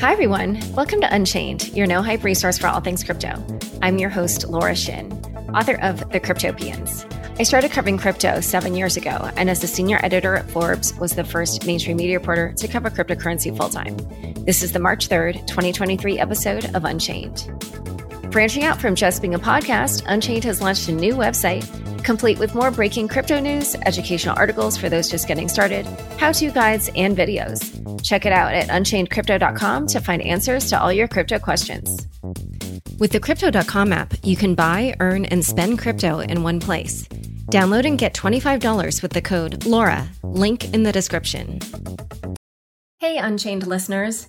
Hi, everyone. Welcome to Unchained, your no hype resource for all things crypto. I'm your host, Laura Shin, author of The Cryptopians. I started covering crypto seven years ago, and as the senior editor at Forbes, was the first mainstream media reporter to cover cryptocurrency full time. This is the March 3rd, 2023 episode of Unchained. Branching out from just being a podcast, Unchained has launched a new website complete with more breaking crypto news, educational articles for those just getting started, how to guides, and videos. Check it out at unchainedcrypto.com to find answers to all your crypto questions. With the Crypto.com app, you can buy, earn, and spend crypto in one place. Download and get $25 with the code LAURA, link in the description. Hey, Unchained listeners.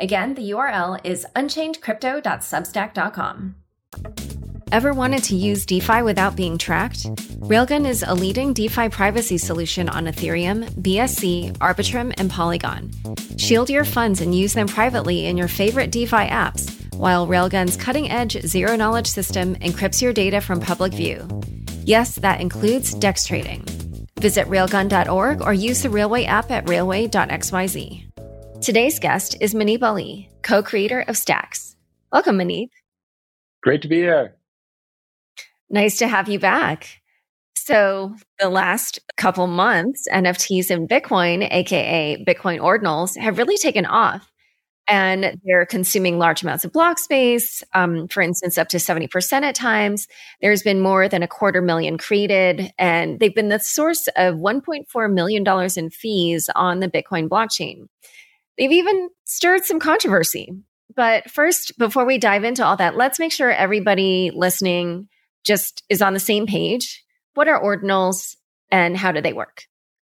Again, the URL is unchainedcrypto.substack.com. Ever wanted to use DeFi without being tracked? Railgun is a leading DeFi privacy solution on Ethereum, BSC, Arbitrum, and Polygon. Shield your funds and use them privately in your favorite DeFi apps, while Railgun's cutting edge zero knowledge system encrypts your data from public view. Yes, that includes DEX trading. Visit railgun.org or use the Railway app at railway.xyz. Today's guest is Muneeb Ali, co creator of Stacks. Welcome, Muneeb. Great to be here. Nice to have you back. So, the last couple months, NFTs and Bitcoin, aka Bitcoin ordinals, have really taken off. And they're consuming large amounts of block space, um, for instance, up to 70% at times. There's been more than a quarter million created, and they've been the source of $1.4 million in fees on the Bitcoin blockchain. They've even stirred some controversy. But first, before we dive into all that, let's make sure everybody listening just is on the same page. What are ordinals and how do they work?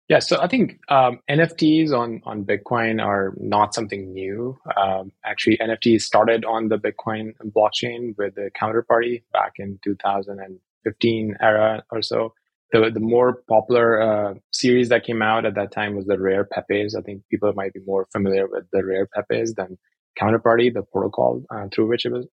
Yeah, so I think um, NFTs on on Bitcoin are not something new. Um, actually, NFTs started on the Bitcoin blockchain with the counterparty back in 2015 era or so. The the more popular uh, series that came out at that time was the Rare Pepes. I think people might be more familiar with the Rare Pepes than Counterparty, the protocol uh, through which it was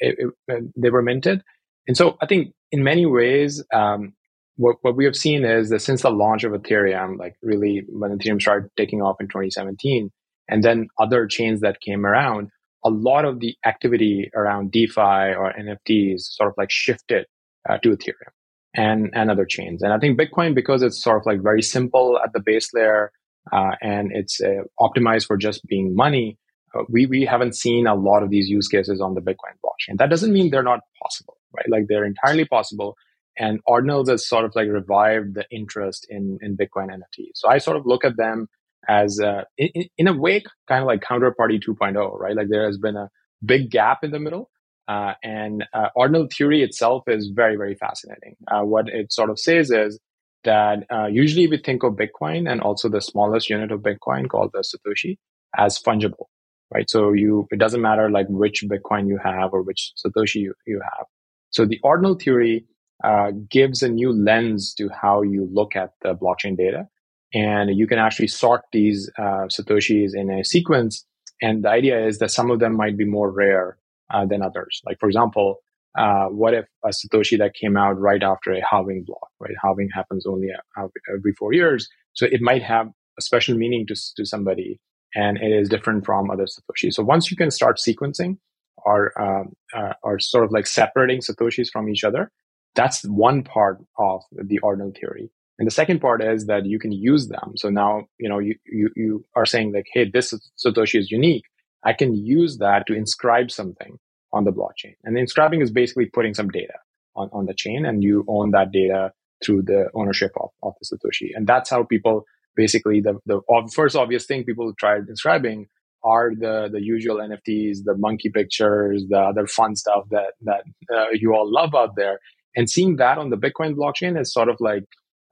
it, it, they were minted. And so I think in many ways, um, what, what we have seen is that since the launch of Ethereum, like really when Ethereum started taking off in 2017, and then other chains that came around, a lot of the activity around DeFi or NFTs sort of like shifted uh, to Ethereum and, and other chains. And I think Bitcoin, because it's sort of like very simple at the base layer uh, and it's uh, optimized for just being money, uh, we, we haven't seen a lot of these use cases on the Bitcoin blockchain. That doesn't mean they're not possible right? Like they're entirely possible. And Ordinals has sort of like revived the interest in, in Bitcoin NFTs. So I sort of look at them as, uh, in, in, a way, kind of like counterparty 2.0, right? Like there has been a big gap in the middle. Uh, and uh, ordinal theory itself is very, very fascinating. Uh, what it sort of says is that uh, usually we think of Bitcoin and also the smallest unit of Bitcoin called the Satoshi as fungible, right? So you, it doesn't matter like which Bitcoin you have or which Satoshi you, you have. So the ordinal theory uh, gives a new lens to how you look at the blockchain data. And you can actually sort these uh, Satoshis in a sequence. And the idea is that some of them might be more rare uh, than others. Like, for example, uh, what if a Satoshi that came out right after a halving block, right? Halving happens only every four years. So it might have a special meaning to, to somebody and it is different from other Satoshis. So once you can start sequencing, or, um, uh, are sort of like separating satoshis from each other. That's one part of the ordinal theory. And the second part is that you can use them. So now, you know, you, you, you are saying like, hey, this Satoshi is unique. I can use that to inscribe something on the blockchain. And inscribing is basically putting some data on, on the chain and you own that data through the ownership of, of the Satoshi. And that's how people basically the, the first obvious thing people tried inscribing are the the usual NFTs, the monkey pictures, the other fun stuff that that uh, you all love out there. And seeing that on the Bitcoin blockchain is sort of like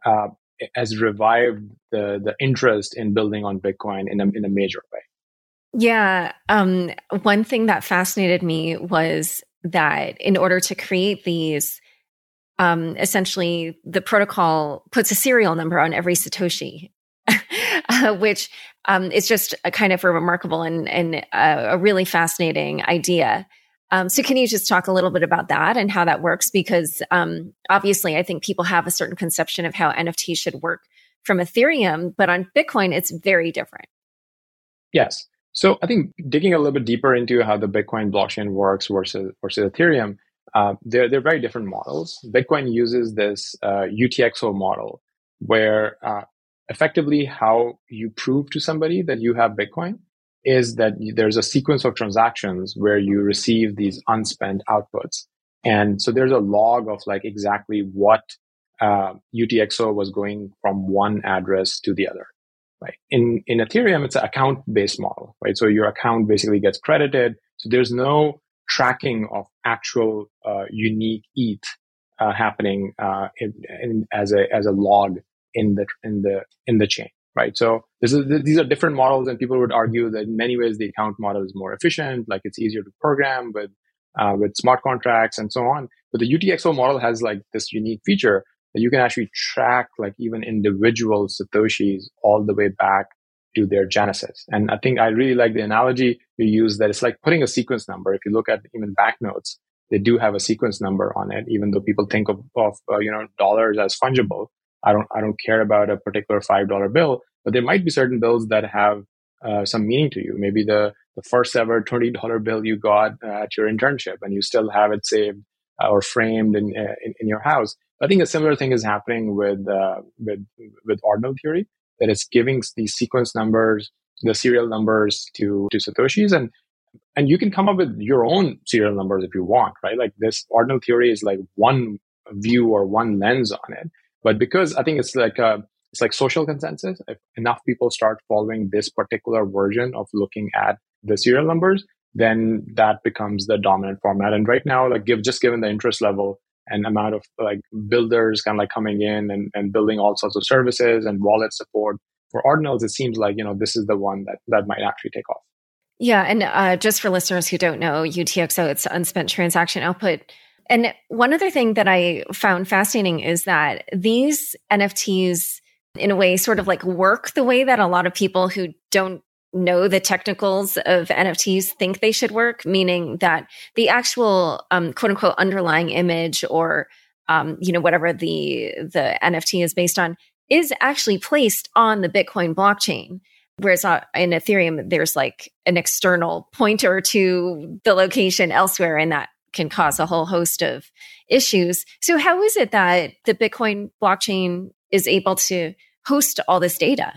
uh, has revived the the interest in building on Bitcoin in a in a major way. Yeah. Um, one thing that fascinated me was that in order to create these, um, essentially the protocol puts a serial number on every Satoshi, uh, which um, is just a kind of a remarkable and, and uh, a really fascinating idea. Um, so, can you just talk a little bit about that and how that works? Because um, obviously, I think people have a certain conception of how NFT should work from Ethereum, but on Bitcoin, it's very different. Yes. So, I think digging a little bit deeper into how the Bitcoin blockchain works versus versus Ethereum, uh, they're they're very different models. Bitcoin uses this uh, UTXO model, where uh, effectively how you prove to somebody that you have Bitcoin is that there's a sequence of transactions where you receive these unspent outputs. And so there's a log of like exactly what uh, UTXO was going from one address to the other. Right. In in Ethereum, it's an account based model, right? So your account basically gets credited. So there's no tracking of actual uh, unique ETH uh, happening uh, in, in, as a as a log in the in the in the chain right? So is, these are different models, and people would argue that in many ways the account model is more efficient, like it's easier to program with uh, with smart contracts and so on. But the UTXO model has like this unique feature you can actually track like even individual satoshis all the way back to their genesis. And I think I really like the analogy you use that it's like putting a sequence number. If you look at even banknotes, they do have a sequence number on it, even though people think of, of uh, you know dollars as fungible. I don't I don't care about a particular five dollar bill, but there might be certain bills that have uh, some meaning to you. Maybe the the first ever twenty dollar bill you got uh, at your internship, and you still have it saved uh, or framed in, uh, in, in your house. I think a similar thing is happening with uh, with with ordinal theory that it's giving these sequence numbers, the serial numbers to to satoshis, and and you can come up with your own serial numbers if you want, right? Like this ordinal theory is like one view or one lens on it but because I think it's like a, it's like social consensus. If enough people start following this particular version of looking at the serial numbers, then that becomes the dominant format. And right now, like give just given the interest level and amount of like builders kind of like coming in and, and building all sorts of services and wallet support for ordinals, it seems like, you know, this is the one that, that might actually take off. Yeah. And uh, just for listeners who don't know, UTXO, it's unspent transaction output. And one other thing that I found fascinating is that these NFTs, in a way, sort of like work the way that a lot of people who don't know the technicals of NFTs think they should work, meaning that the actual um, quote unquote underlying image or um, you know whatever the the NFT is based on is actually placed on the Bitcoin blockchain. Whereas uh, in Ethereum, there's like an external pointer to the location elsewhere, and that can cause a whole host of issues. So, how is it that the Bitcoin blockchain is able to host all this data?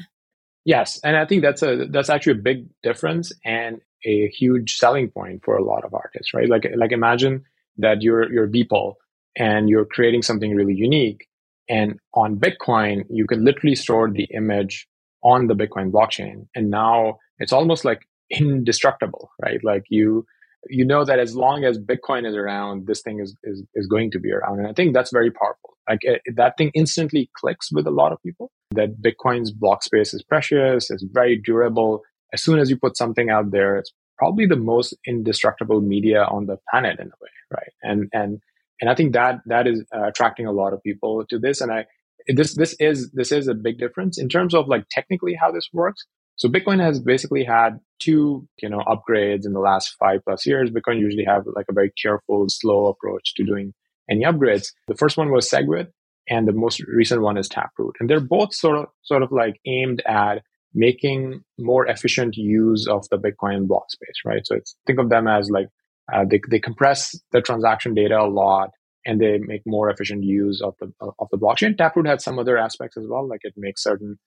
Yes, and I think that's a that's actually a big difference and a huge selling point for a lot of artists, right? Like like imagine that you're you're Beeple and you're creating something really unique, and on Bitcoin you can literally store the image on the Bitcoin blockchain, and now it's almost like indestructible, right? Like you you know that as long as Bitcoin is around, this thing is, is, is going to be around. And I think that's very powerful. Like it, that thing instantly clicks with a lot of people that Bitcoin's block space is precious, it's very durable. As soon as you put something out there, it's probably the most indestructible media on the planet in a way, right? And, and, and I think that, that is uh, attracting a lot of people to this. And I, this, this is, this is a big difference in terms of like technically how this works. So Bitcoin has basically had two, you know, upgrades in the last five plus years. Bitcoin usually have like a very careful, slow approach to doing any upgrades. The first one was SegWit and the most recent one is Taproot. And they're both sort of, sort of like aimed at making more efficient use of the Bitcoin block space, right? So it's, think of them as like, uh, they, they compress the transaction data a lot and they make more efficient use of the, of the blockchain. Taproot had some other aspects as well, like it makes certain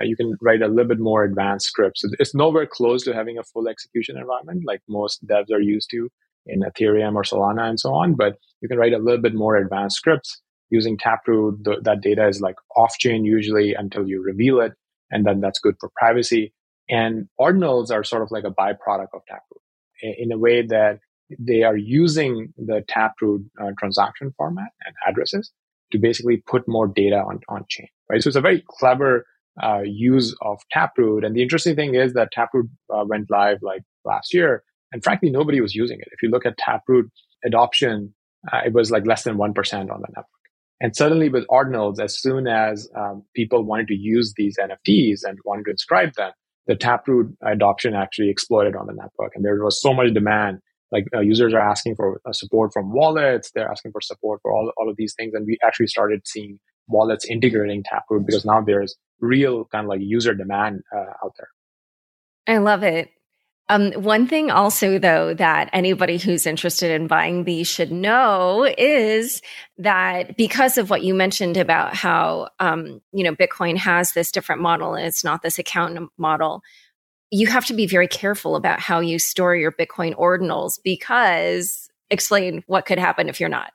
uh, you can write a little bit more advanced scripts. It's nowhere close to having a full execution environment like most devs are used to in Ethereum or Solana and so on. But you can write a little bit more advanced scripts using Taproot. That data is like off chain usually until you reveal it. And then that's good for privacy. And ordinals are sort of like a byproduct of Taproot in a way that they are using the Taproot uh, transaction format and addresses to basically put more data on, on chain, right? So it's a very clever uh, use of Taproot. And the interesting thing is that Taproot uh, went live like last year, and frankly, nobody was using it. If you look at Taproot adoption, uh, it was like less than 1% on the network. And suddenly with ordinals, as soon as um, people wanted to use these NFTs and wanted to inscribe them, the Taproot adoption actually exploded on the network. And there was so much demand. Like uh, users are asking for uh, support from wallets. They're asking for support for all, all of these things. And we actually started seeing wallets integrating Taproot because now there's real kind of like user demand uh, out there. I love it. Um, one thing also, though, that anybody who's interested in buying these should know is that because of what you mentioned about how, um, you know, Bitcoin has this different model and it's not this account model, you have to be very careful about how you store your Bitcoin ordinals because explain what could happen if you're not.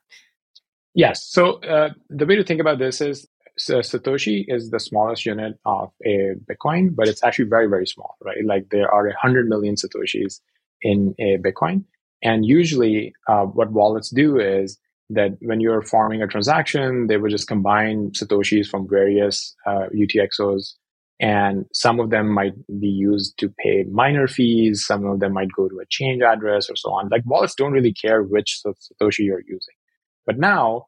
Yes. So uh, the way to think about this is so Satoshi is the smallest unit of a Bitcoin, but it's actually very, very small, right? Like there are 100 million Satoshis in a Bitcoin. And usually uh, what wallets do is that when you're farming a transaction, they would just combine Satoshis from various uh, UTXOs. And some of them might be used to pay miner fees. Some of them might go to a change address or so on. Like wallets don't really care which Satoshi you're using. But now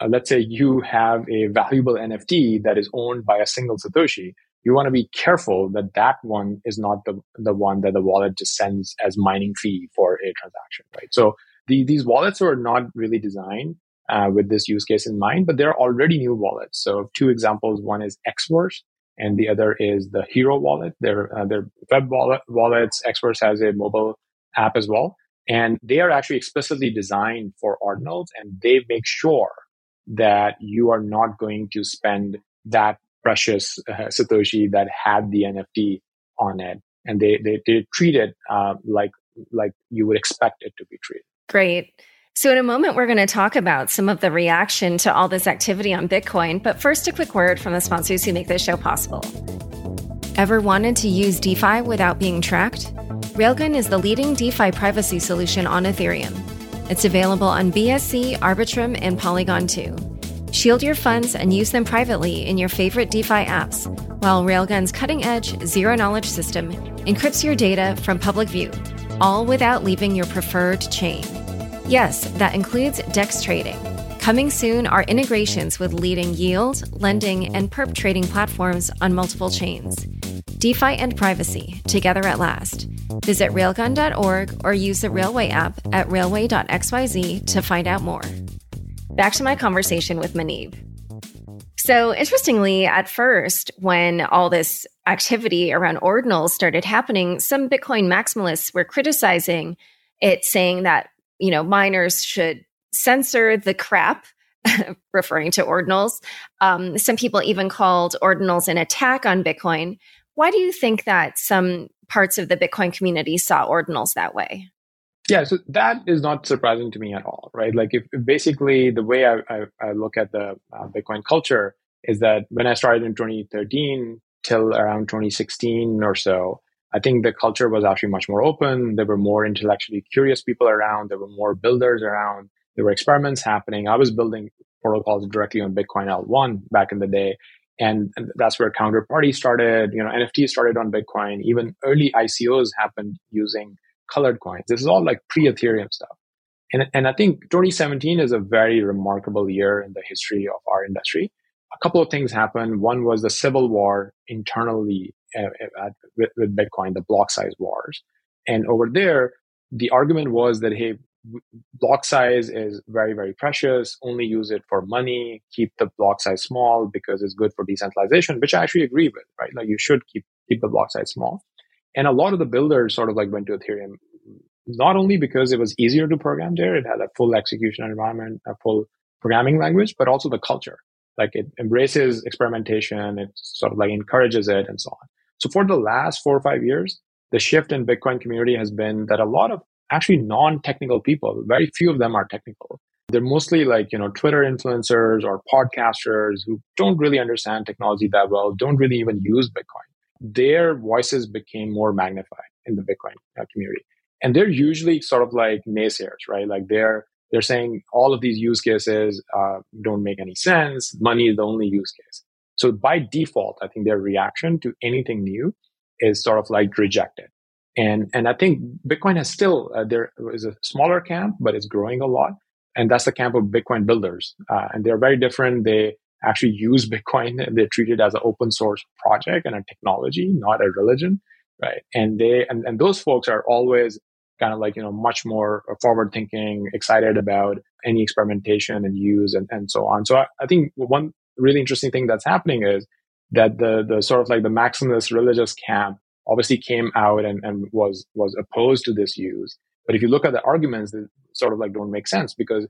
uh, let's say you have a valuable NFT that is owned by a single Satoshi, you want to be careful that that one is not the, the one that the wallet just sends as mining fee for a transaction, right? So the, these wallets are not really designed uh, with this use case in mind, but they're already new wallets. So two examples, one is Xverse and the other is the Hiro wallet. They're, uh, they're web wallet, wallets. Xverse has a mobile app as well. And they are actually explicitly designed for ordinals and they make sure that you are not going to spend that precious uh, Satoshi that had the NFT on it. And they, they, they treat it uh, like, like you would expect it to be treated. Great. So, in a moment, we're going to talk about some of the reaction to all this activity on Bitcoin. But first, a quick word from the sponsors who make this show possible. Ever wanted to use DeFi without being tracked? Railgun is the leading DeFi privacy solution on Ethereum. It's available on BSC, Arbitrum, and Polygon 2. Shield your funds and use them privately in your favorite DeFi apps, while Railgun's cutting edge, zero knowledge system encrypts your data from public view, all without leaving your preferred chain. Yes, that includes DEX trading. Coming soon are integrations with leading yield, lending, and perp trading platforms on multiple chains. DeFi and privacy, together at last. Visit railgun.org or use the Railway app at railway.xyz to find out more. Back to my conversation with Muneeb. So, interestingly, at first, when all this activity around ordinals started happening, some Bitcoin maximalists were criticizing it, saying that, you know, miners should censor the crap, referring to ordinals. Um, some people even called ordinals an attack on Bitcoin. Why do you think that some parts of the Bitcoin community saw ordinals that way? Yeah, so that is not surprising to me at all, right? Like, if, basically the way I, I, I, look at the uh, Bitcoin culture is that when I started in 2013 till around 2016 or so, I think the culture was actually much more open. There were more intellectually curious people around. There were more builders around. There were experiments happening. I was building protocols directly on Bitcoin L1 back in the day. And that's where counterparty started. You know, NFT started on Bitcoin. Even early ICOs happened using colored coins. This is all like pre-Ethereum stuff. And, and I think 2017 is a very remarkable year in the history of our industry. A couple of things happened. One was the civil war internally uh, at, with, with Bitcoin, the block size wars. And over there, the argument was that, hey, block size is very, very precious. Only use it for money. Keep the block size small because it's good for decentralization, which I actually agree with, right? Like you should keep, keep the block size small. And a lot of the builders sort of like went to Ethereum, not only because it was easier to program there, it had a full execution environment, a full programming language, but also the culture. Like it embraces experimentation, it sort of like encourages it and so on. So for the last four or five years, the shift in Bitcoin community has been that a lot of actually non-technical people, very few of them are technical. They're mostly like, you know, Twitter influencers or podcasters who don't really understand technology that well, don't really even use Bitcoin their voices became more magnified in the Bitcoin uh, community. And they're usually sort of like naysayers, right? Like they're, they're saying all of these use cases uh, don't make any sense. Money is the only use case. So by default, I think their reaction to anything new is sort of like rejected. And, and I think Bitcoin has still, uh, there is a smaller camp, but it's growing a lot. And that's the camp of Bitcoin builders. Uh, and they're very different. They actually use Bitcoin. They treat it as an open source project and a technology, not a religion. Right. And they, and, and those folks are always kind of like, you know, much more forward thinking, excited about any experimentation and use and, and so on. So I, I think one really interesting thing that's happening is that the, the sort of like the maximalist religious camp obviously came out and, and was, was opposed to this use. But if you look at the arguments, they sort of like don't make sense because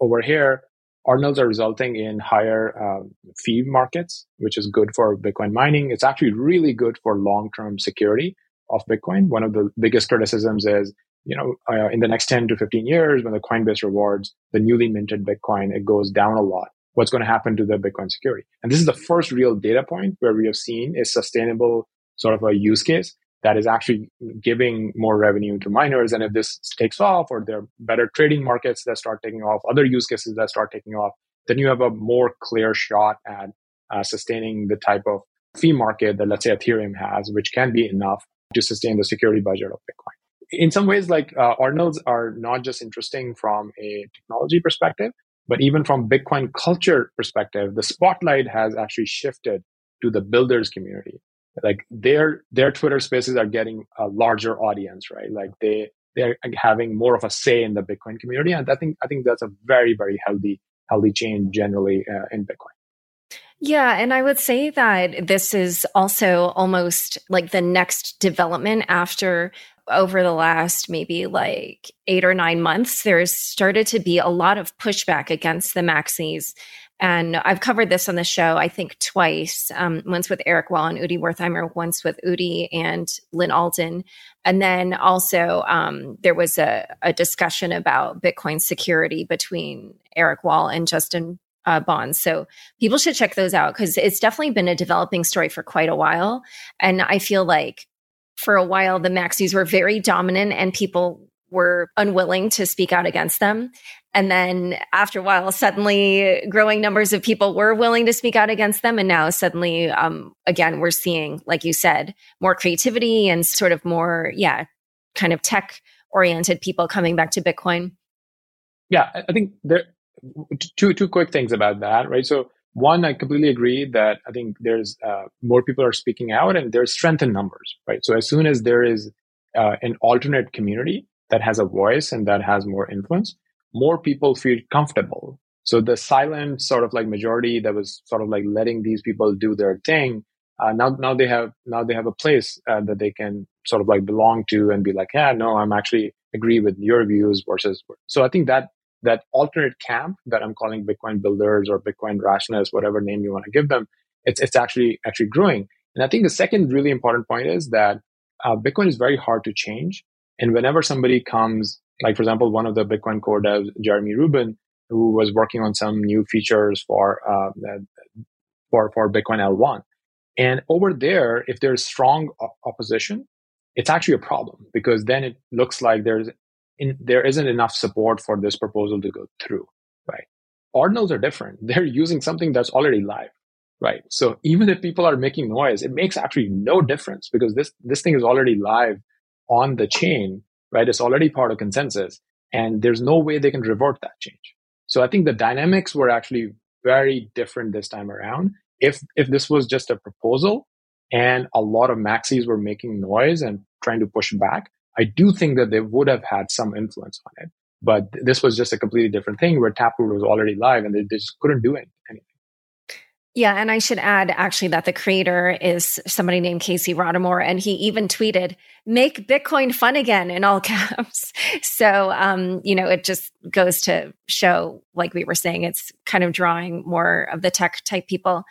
over here, ordinals are resulting in higher um, fee markets, which is good for Bitcoin mining. It's actually really good for long-term security of Bitcoin. One of the biggest criticisms is you know, uh, in the next 10 to 15 years, when the Coinbase rewards the newly minted Bitcoin, it goes down a lot. What's going to happen to the Bitcoin security? And this is the first real data point where we have seen a sustainable sort of a use case that is actually giving more revenue to miners. And if this takes off or there are better trading markets that start taking off, other use cases that start taking off, then you have a more clear shot at uh, sustaining the type of fee market that let's say Ethereum has, which can be enough to sustain the security budget of Bitcoin in some ways, like uh, ordinals are not just interesting from a technology perspective, but even from Bitcoin culture perspective, the spotlight has actually shifted to the builders community. Like their their Twitter spaces are getting a larger audience, right? Like they they're having more of a say in the Bitcoin community, and I think I think that's a very very healthy healthy change generally uh, in Bitcoin. Yeah, and I would say that this is also almost like the next development after over the last maybe like eight or nine months, there's started to be a lot of pushback against the maxis. And I've covered this on the show, I think twice, um, once with Eric Wall and Udi Wertheimer, once with Udi and Lynn Alden. And then also um, there was a, a, discussion about Bitcoin security between Eric Wall and Justin uh, Bons. So people should check those out because it's definitely been a developing story for quite a while. And I feel like for a while, the maxis were very dominant and people were unwilling to speak out against them. And then after a while, suddenly growing numbers of people were willing to speak out against them. And now suddenly, um, again, we're seeing, like you said, more creativity and sort of more, yeah, kind of tech oriented people coming back to Bitcoin. Yeah, I think there two two quick things about that, right? So one, I completely agree that I think there's uh, more people are speaking out and there's strength in numbers, right? So as soon as there is uh, an alternate community that has a voice and that has more influence, more people feel comfortable. So the silent sort of like majority that was sort of like letting these people do their thing, uh, now now they have now they have a place uh, that they can sort of like belong to and be like, yeah, no, I'm actually agree with your views versus. So I think that that alternate camp that I'm calling Bitcoin builders or Bitcoin rationalists, whatever name you want to give them, it's, it's actually, actually growing. And I think the second really important point is that uh, Bitcoin is very hard to change. And whenever somebody comes, like for example, one of the Bitcoin core devs, Jeremy Rubin, who was working on some new features for, uh, for, for Bitcoin L1. And over there, if there's strong opposition, it's actually a problem because then it looks like there's in, there isn't enough support for this proposal to go through, right? Ordinals are different. They're using something that's already live, right? So even if people are making noise, it makes actually no difference because this, this thing is already live on the chain, right? It's already part of consensus and there's no way they can revert that change. So I think the dynamics were actually very different this time around. If, if this was just a proposal and a lot of maxis were making noise and trying to push back, I do think that they would have had some influence on it. But this was just a completely different thing where Taproot was already live and they, just couldn't do anything. Yeah, and I should add actually that the creator is somebody named Casey Rodarmor, and he even tweeted, "Make Bitcoin fun again" in all caps. So, um, you know, it just goes to show, like we were saying, it's kind of drawing more of the tech type people.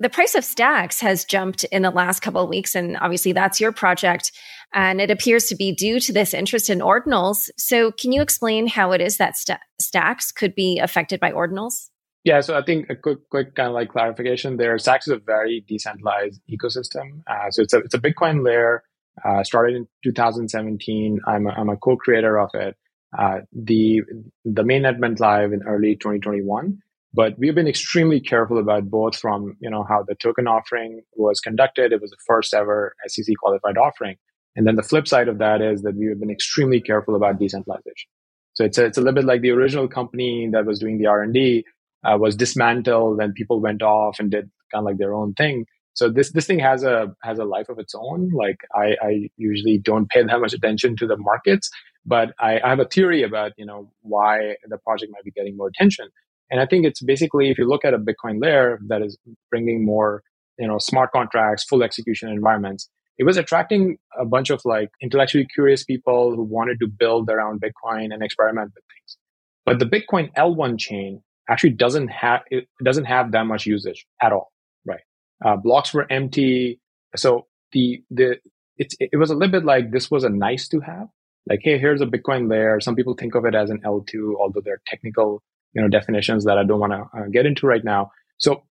The price of stacks has jumped in the last couple of weeks and obviously that's your project and it appears to be due to this interest in ordinals. So can you explain how it is that st- stacks could be affected by ordinals yeah so i think a quick quick kind of like clarification there stacks is a very decentralized ecosystem uh, so it's a, it's a bitcoin layer uh, started in 2017 i'm a, I'm a co-creator of it uh, the the mainnet went live in early 2021 But we've been extremely careful about both from, you know, how the token offering was conducted. It was the first ever SEC qualified offering. And then the flip side of that is that we have been extremely careful about decentralization. So it's a, it's a little bit like the original company that was doing the R&D uh, was dismantled and people went off and did kind of like their own thing. So this this thing has a has a life of its own. Like I, I usually don't pay that much attention to the markets, but I, I have a theory about you know why the project might be getting more attention. And I think it's basically if you look at a Bitcoin layer that is bringing more you know smart contracts, full execution environments, it was attracting a bunch of like intellectually curious people who wanted to build around Bitcoin and experiment with things. But the Bitcoin L1 chain actually doesn't have it doesn't have that much usage at all, right? Uh, blocks were empty, so the the it's it was a little bit like this was a nice to have. Like, hey, here's a Bitcoin layer. Some people think of it as an L2, although there are technical you know definitions that I don't want to uh, get into right now. So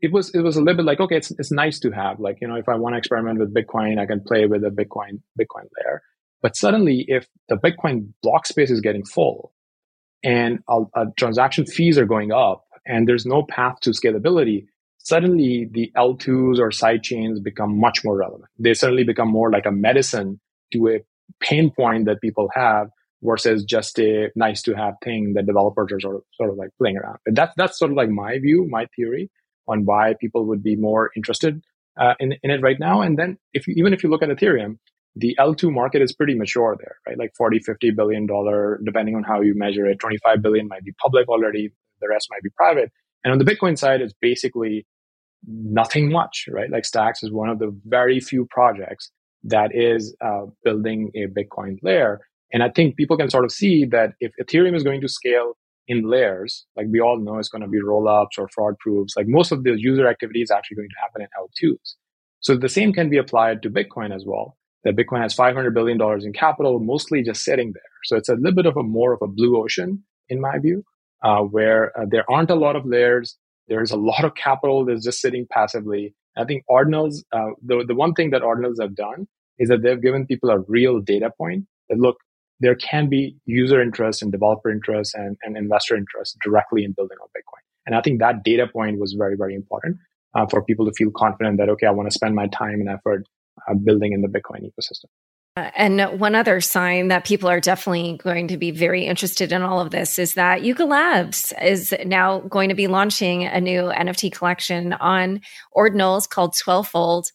it was it was a little bit like okay, it's it's nice to have. Like you know, if I want to experiment with Bitcoin, I can play with a Bitcoin Bitcoin layer. But suddenly, if the Bitcoin block space is getting full, and a, a transaction fees are going up and there's no path to scalability, suddenly the L2s or side chains become much more relevant. They suddenly become more like a medicine to a pain point that people have versus just a nice to have thing that developers are sort of, sort of like playing around. But that's, that's sort of like my view, my theory on why people would be more interested uh, in, in it right now. And then if you, even if you look at Ethereum, the L2 market is pretty mature there, right? Like 40, 50 billion dollar, depending on how you measure it. 25 billion might be public already. The rest might be private. And on the Bitcoin side, it's basically nothing much, right? Like Stacks is one of the very few projects that is uh, building a Bitcoin layer. And I think people can sort of see that if Ethereum is going to scale in layers, like we all know it's going to be rollups or fraud proofs, like most of the user activity is actually going to happen in L2s. So the same can be applied to Bitcoin as well that Bitcoin has $500 billion in capital, mostly just sitting there. So it's a little bit of a more of a blue ocean, in my view, uh, where uh, there aren't a lot of layers. There's a lot of capital that's just sitting passively. I think Ordinals, uh, the, the one thing that Ordinals have done is that they've given people a real data point that look, there can be user interest and developer interest and, and investor interest directly in building on Bitcoin. And I think that data point was very, very important uh, for people to feel confident that, okay, I want to spend my time and effort uh, building in the Bitcoin ecosystem. Uh, and one other sign that people are definitely going to be very interested in all of this is that Yuga Labs is now going to be launching a new NFT collection on Ordinals called Twelvefold.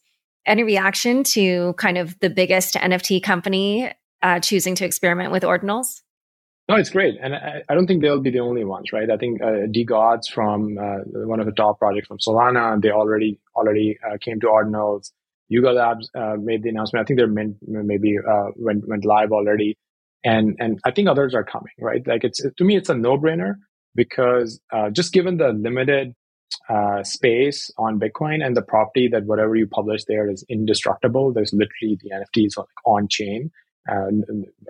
Any reaction to kind of the biggest NFT company uh, choosing to experiment with Ordinals? No, it's great, and I, I, don't think they'll be the only ones, right? I think uh, DeGods from uh, one of the top projects from Solana, they already already uh, came to Ordinals. Yuga Labs uh, made the announcement. I think they're maybe uh, went went live already, and and I think others are coming. Right, like it's to me, it's a no brainer because uh, just given the limited uh, space on Bitcoin and the property that whatever you publish there is indestructible. There's literally the NFTs on chain.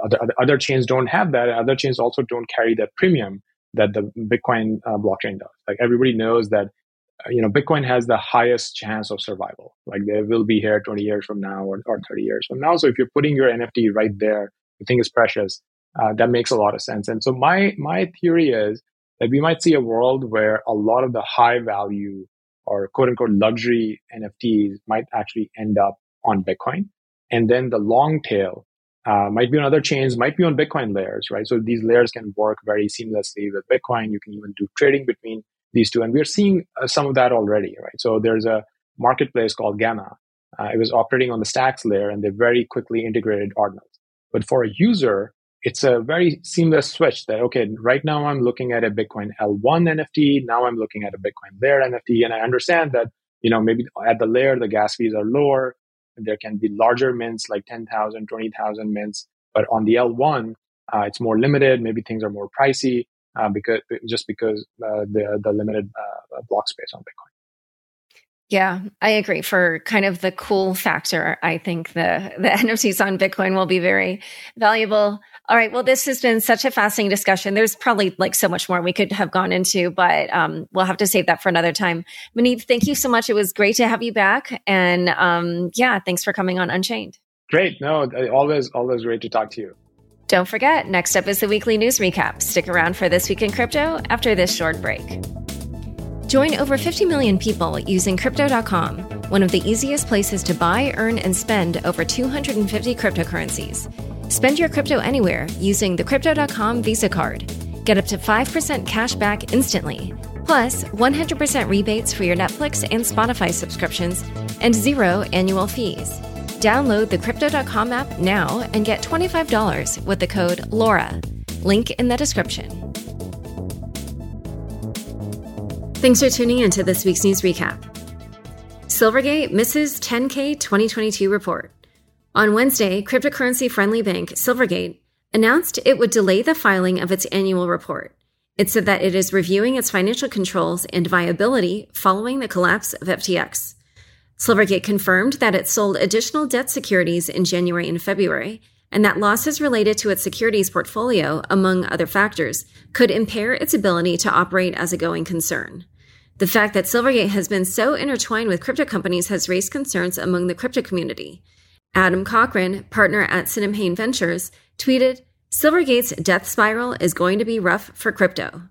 other, other chains don't have that. Other chains also don't carry that premium that the Bitcoin uh, blockchain does. Like everybody knows that uh, you know, Bitcoin has the highest chance of survival. Like they will be here 20 years from now or, or 30 years from now. So if you're putting your NFT right there, the thing is precious. Uh, that makes a lot of sense. And so my my theory is that we might see a world where a lot of the high value or quote unquote luxury NFTs might actually end up on Bitcoin, and then the long tail uh, might be on other chains, might be on Bitcoin layers, right? So these layers can work very seamlessly with Bitcoin. You can even do trading between these two. And we're seeing uh, some of that already, right? So there's a marketplace called Gamma. Uh, it was operating on the stacks layer and they very quickly integrated Ordinals. But for a user, it's a very seamless switch that, okay, right now I'm looking at a Bitcoin L1 NFT. Now I'm looking at a Bitcoin layer NFT. And I understand that, you know, maybe at the layer, the gas fees are lower. There can be larger mints like 10,000, 20,000 mints. But on the L1, uh, it's more limited. Maybe things are more pricey uh, because just because uh, the the limited uh, block space on Bitcoin. Yeah, I agree. For kind of the cool factor, I think the the NFTs on Bitcoin will be very valuable. All right. Well, this has been such a fascinating discussion. There's probably like so much more we could have gone into, but um, we'll have to save that for another time. Muneeb, thank you so much. It was great to have you back, and um, yeah, thanks for coming on Unchained. Great. No, always always great to talk to you. Don't forget, next up is the weekly news recap. Stick around for This Week in Crypto after this short break. Join over 50 million people using Crypto.com, one of the easiest places to buy, earn, and spend over 250 cryptocurrencies. Spend your crypto anywhere using the Crypto.com Visa card. Get up to 5% cash back instantly, plus 100% rebates for your Netflix and Spotify subscriptions, and zero annual fees. Download the Crypto.com app now and get $25 with the code LAURA. Link in the description. Thanks for tuning in to this week's news recap. Silvergate misses 10K 2022 report. On Wednesday, cryptocurrency friendly bank Silvergate announced it would delay the filing of its annual report. It said that it is reviewing its financial controls and viability following the collapse of FTX. Silvergate confirmed that it sold additional debt securities in January and February, and that losses related to its securities portfolio, among other factors, could impair its ability to operate as a going concern. The fact that Silvergate has been so intertwined with crypto companies has raised concerns among the crypto community. Adam Cochran, partner at Cinneamhain Ventures, tweeted, Silvergate's death spiral is going to be rough for crypto.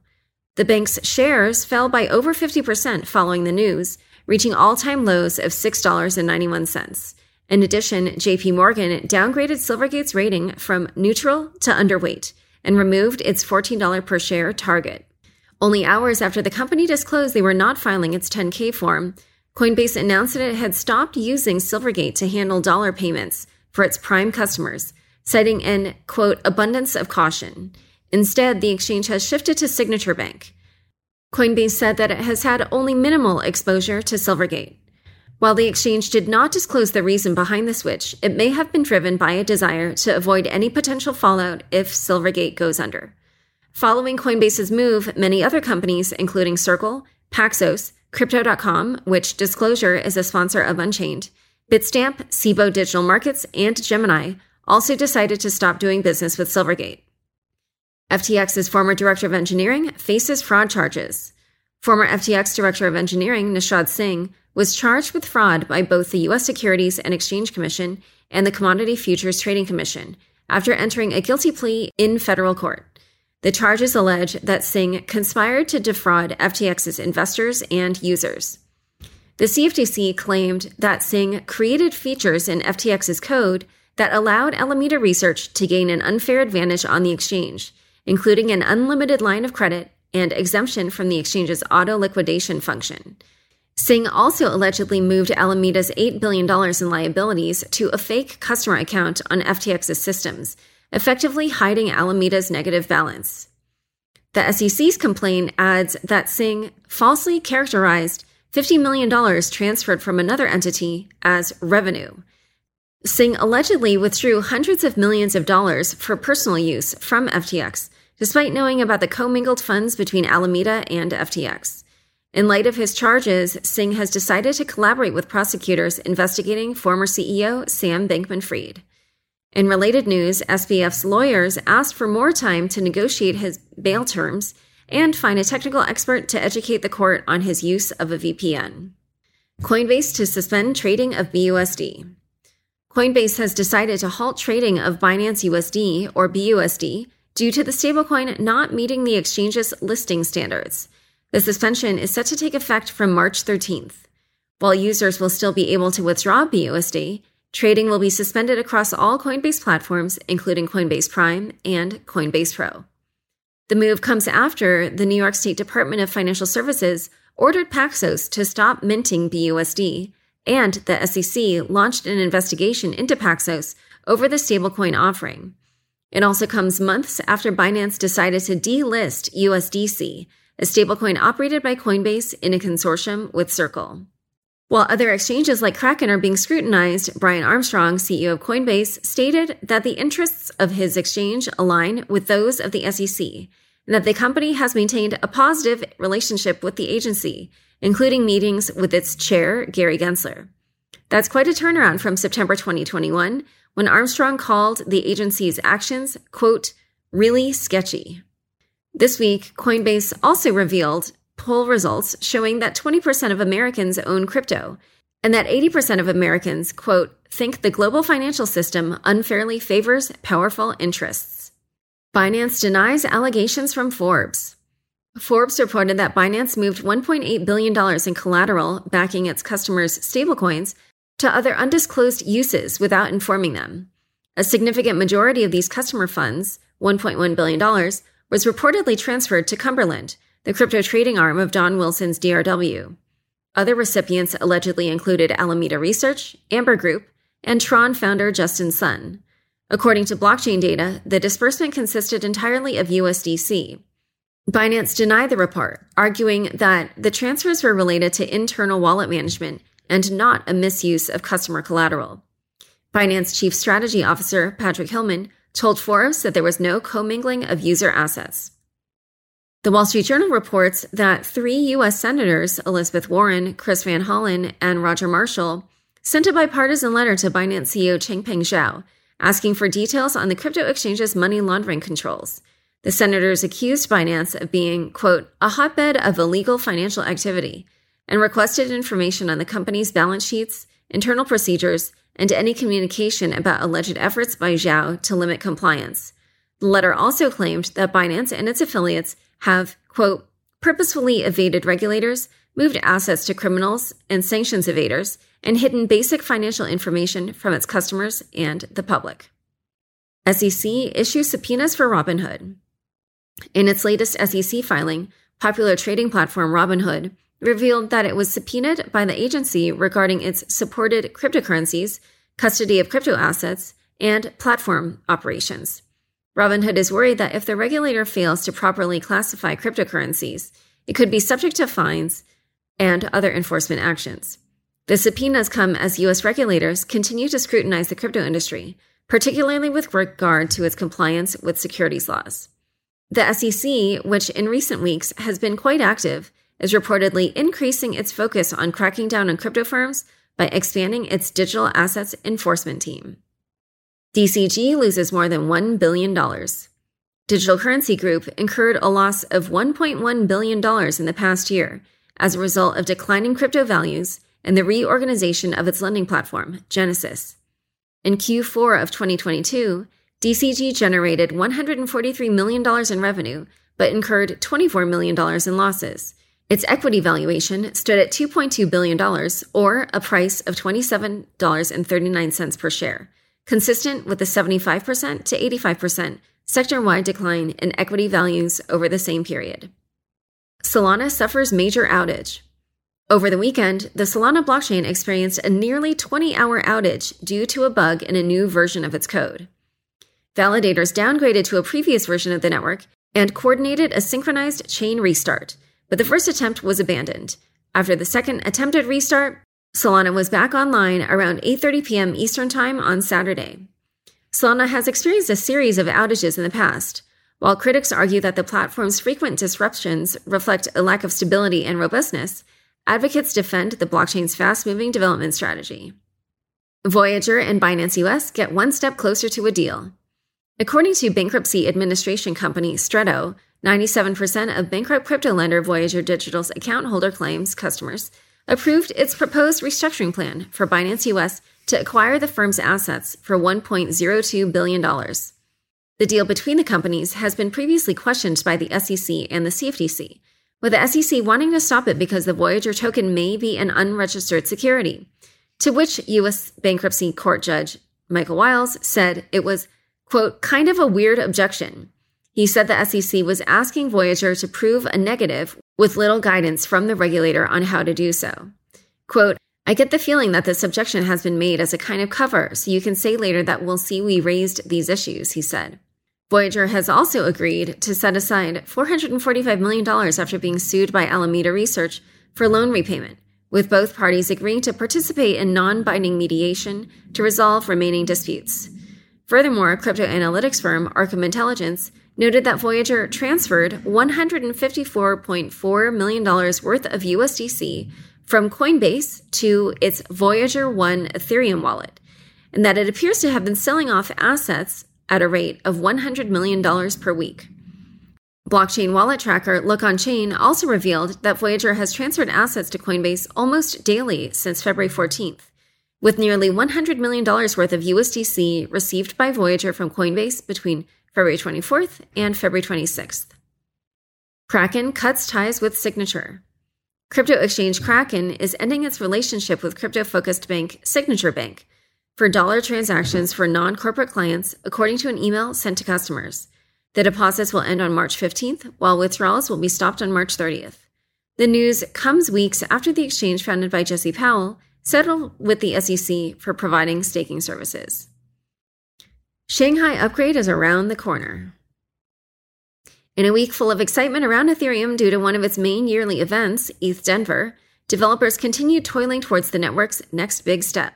The bank's shares fell by over 50% following the news, reaching all time lows of $6.91. In addition, JP Morgan downgraded Silvergate's rating from neutral to underweight and removed its $14 per share target. Only hours after the company disclosed they were not filing its 10K form, Coinbase announced that it had stopped using Silvergate to handle dollar payments for its prime customers, citing an, quote, abundance of caution. Instead, the exchange has shifted to Signature Bank. Coinbase said that it has had only minimal exposure to Silvergate. While the exchange did not disclose the reason behind the switch, it may have been driven by a desire to avoid any potential fallout if Silvergate goes under. Following Coinbase's move, many other companies, including Circle, Paxos, Crypto.com, which disclosure is a sponsor of Unchained, Bitstamp, Cboe Digital Markets, and Gemini, also decided to stop doing business with Silvergate. FTX's former director of engineering faces fraud charges. Former FTX director of engineering, Nishad Singh, was charged with fraud by both the U.S. Securities and Exchange Commission and the Commodity Futures Trading Commission after entering a guilty plea in federal court. The charges allege that Singh conspired to defraud FTX's investors and users. The CFTC claimed that Singh created features in FTX's code that allowed Alameda Research to gain an unfair advantage on the exchange, including an unlimited line of credit and exemption from the exchange's auto liquidation function. Singh also allegedly moved Alameda's $8 billion in liabilities to a fake customer account on FTX's systems, effectively hiding Alameda's negative balance. The SEC's complaint adds that Singh falsely characterized $50 million transferred from another entity as revenue. Singh allegedly withdrew hundreds of millions of dollars for personal use from FTX, despite knowing about the commingled funds between Alameda and FTX. In light of his charges, Singh has decided to collaborate with prosecutors investigating former CEO Sam Bankman Fried. In related news, SBF's lawyers asked for more time to negotiate his bail terms and find a technical expert to educate the court on his use of a VPN. Coinbase to suspend trading of BUSD. Coinbase has decided to halt trading of Binance USD or BUSD due to the stablecoin not meeting the exchange's listing standards. The suspension is set to take effect from March 13th. While users will still be able to withdraw BUSD, trading will be suspended across all Coinbase platforms, including Coinbase Prime and Coinbase Pro. The move comes after the New York State Department of Financial Services ordered Paxos to stop minting BUSD, and the SEC launched an investigation into Paxos over the stablecoin offering. It also comes months after Binance decided to delist USDC, a stablecoin operated by Coinbase in a consortium with Circle. While other exchanges like Kraken are being scrutinized, Brian Armstrong, CEO of Coinbase, stated that the interests of his exchange align with those of the SEC and that the company has maintained a positive relationship with the agency, including meetings with its chair, Gary Gensler. That's quite a turnaround from September 2021, when Armstrong called the agency's actions, quote, really sketchy. This week, Coinbase also revealed poll results showing that 20% of Americans own crypto and that 80% of Americans, quote, think the global financial system unfairly favors powerful interests. Binance denies allegations from Forbes. Forbes reported that Binance moved $1.8 billion in collateral backing its customers' stablecoins to other undisclosed uses without informing them. A significant majority of these customer funds, $1.1 billion, was reportedly transferred to Cumberland, the crypto trading arm of Don Wilson's DRW. Other recipients allegedly included Alameda Research, Amber Group, and Tron founder Justin Sun. According to blockchain data, the disbursement consisted entirely of USDC. Binance denied the report, arguing that the transfers were related to internal wallet management and not a misuse of customer collateral. Binance Chief Strategy Officer Patrick Hillman told Forbes that there was no commingling of user assets. The Wall Street Journal reports that three U.S. Senators, Elizabeth Warren, Chris Van Hollen, and Roger Marshall, sent a bipartisan letter to Binance CEO Changpeng Zhao asking for details on the crypto exchange's money laundering controls. The senators accused Binance of being, quote, a hotbed of illegal financial activity and requested information on the company's balance sheets, internal procedures, and any communication about alleged efforts by Zhao to limit compliance. The letter also claimed that Binance and its affiliates have, quote, purposefully evaded regulators, moved assets to criminals and sanctions evaders, and hidden basic financial information from its customers and the public. SEC issues subpoenas for Robinhood. In its latest SEC filing, popular trading platform Robinhood revealed that it was subpoenaed by the agency regarding its supported cryptocurrencies, custody of crypto assets, and platform operations. Robinhood is worried that if the regulator fails to properly classify cryptocurrencies, it could be subject to fines and other enforcement actions. The subpoenas come as U.S. regulators continue to scrutinize the crypto industry, particularly with regard to its compliance with securities laws. The SEC, which in recent weeks has been quite active, is reportedly increasing its focus on cracking down on crypto firms by expanding its digital assets enforcement team. DCG loses more than $1 billion. Digital Currency Group incurred a loss of $1.1 billion in the past year as a result of declining crypto values and the reorganization of its lending platform, Genesis. In Q4 of 2022, DCG generated $143 million in revenue, but incurred $24 million in losses. Its equity valuation stood at $2.2 billion, or a price of $27.39 per share, consistent with the 75% to 85% sector wide decline in equity values over the same period. Solana suffers major outage. Over the weekend, the Solana blockchain experienced a nearly 20 hour outage due to a bug in a new version of its code. Validators downgraded to a previous version of the network and coordinated a synchronized chain restart, but the first attempt was abandoned. After the second attempted restart, Solana was back online around 8:30 p.m. Eastern Time on Saturday. Solana has experienced a series of outages in the past. While critics argue that the platform's frequent disruptions reflect a lack of stability and robustness, advocates defend the blockchain's fast-moving development strategy. Voyager and Binance US get one step closer to a deal. According to bankruptcy administration company Stretto, 97% of bankrupt crypto lender Voyager Digital's account holder claims customers approved its proposed restructuring plan for Binance US to acquire the firm's assets for $1.02 billion. The deal between the companies has been previously questioned by the SEC and the CFTC, with the SEC wanting to stop it because the Voyager token may be an unregistered security. To which U.S. bankruptcy court judge Michael Wiles said it was quote, kind of a weird objection. He said the SEC was asking Voyager to prove a negative with little guidance from the regulator on how to do so. Quote, I get the feeling that this objection has been made as a kind of cover, so you can say later that we'll see we raised these issues, he said. Voyager has also agreed to set aside $445 million after being sued by Alameda Research for loan repayment, with both parties agreeing to participate in non binding mediation to resolve remaining disputes. Furthermore, crypto analytics firm Arkham Intelligence noted that Voyager transferred $154.4 million worth of USDC from Coinbase to its Voyager 1 Ethereum wallet, and that it appears to have been selling off assets at a rate of $100 million per week. Blockchain wallet tracker Lookonchain also revealed that Voyager has transferred assets to Coinbase almost daily since February 14th with nearly $100 million worth of USDC received by Voyager from Coinbase between February 24th and February 26th. Kraken cuts ties with Signature. Crypto exchange Kraken is ending its relationship with crypto focused bank Signature Bank for dollar transactions for non corporate clients, according to an email sent to customers. The deposits will end on March 15th, while withdrawals will be stopped on March 30th. The news comes weeks after the exchange founded by Jesse Powell settled with the SEC for providing staking services. Shanghai upgrade is around the corner. In a week full of excitement around Ethereum due to one of its main yearly events, ETH Denver, developers continued toiling towards the network's next big step.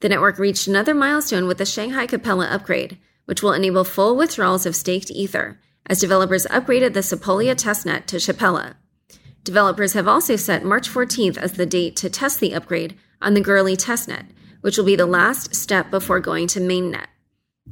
The network reached another milestone with the Shanghai Capella upgrade, which will enable full withdrawals of staked Ether, as developers upgraded the Sepolia testnet to Shapella. Developers have also set March 14th as the date to test the upgrade on the Goerli testnet, which will be the last step before going to mainnet.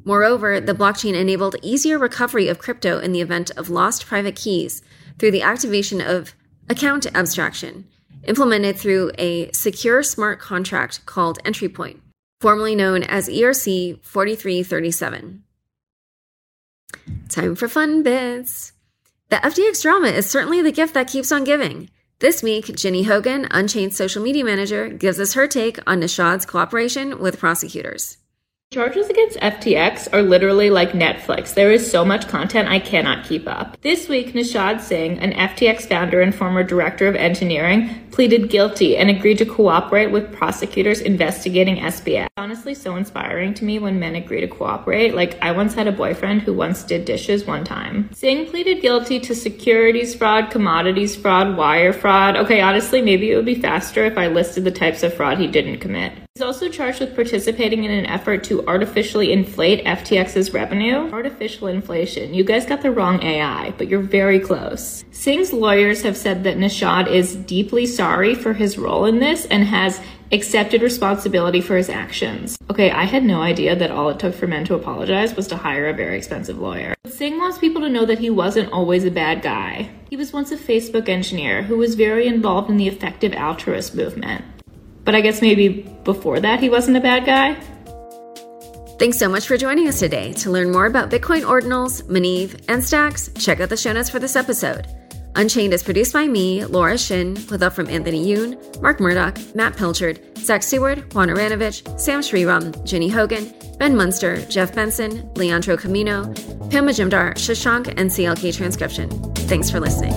Moreover, the blockchain enabled easier recovery of crypto in the event of lost private keys through the activation of account abstraction, implemented through a secure smart contract called Entry Point, formerly known as ERC 4337. Time for fun bits. The FTX drama is certainly the gift that keeps on giving. This week, Ginny Hogan, Unchained social media manager, gives us her take on Nishad's cooperation with prosecutors. Charges against FTX are literally like Netflix. There is so much content I cannot keep up. This week, Nishad Singh, an FTX founder and former director of engineering, pleaded guilty and agreed to cooperate with prosecutors investigating SBF. Honestly, so inspiring to me when men agree to cooperate. Like, I once had a boyfriend who once did dishes one time. Singh pleaded guilty to securities fraud, commodities fraud, wire fraud. Okay, honestly, maybe it would be faster if I listed the types of fraud he didn't commit. He's also charged with participating in an effort to artificially inflate FTX's revenue. Artificial inflation. You guys got the wrong AI, but you're very close. Singh's lawyers have said that Nishad is deeply sorry for his role in this and has accepted responsibility for his actions. Okay, I had no idea that all it took for men to apologize was to hire a very expensive lawyer. But Singh wants people to know that he wasn't always a bad guy. He was once a Facebook engineer who was very involved in the effective altruist movement. But I guess maybe before that he wasn't a bad guy. Thanks so much for joining us today. To learn more about Bitcoin ordinals, Muneeb, and stacks, check out the show notes for this episode. Unchained is produced by me, Laura Shin, with help from Anthony Yoon, Mark Murdoch, Matt Pilchard, Zach Seward, Juan Aranovich, Sam Shriram, Ginny Hogan, Ben Munster, Jeff Benson, Leandro Camino, Pam Majumdar, Shashank, and CLK Transcription. Thanks for listening.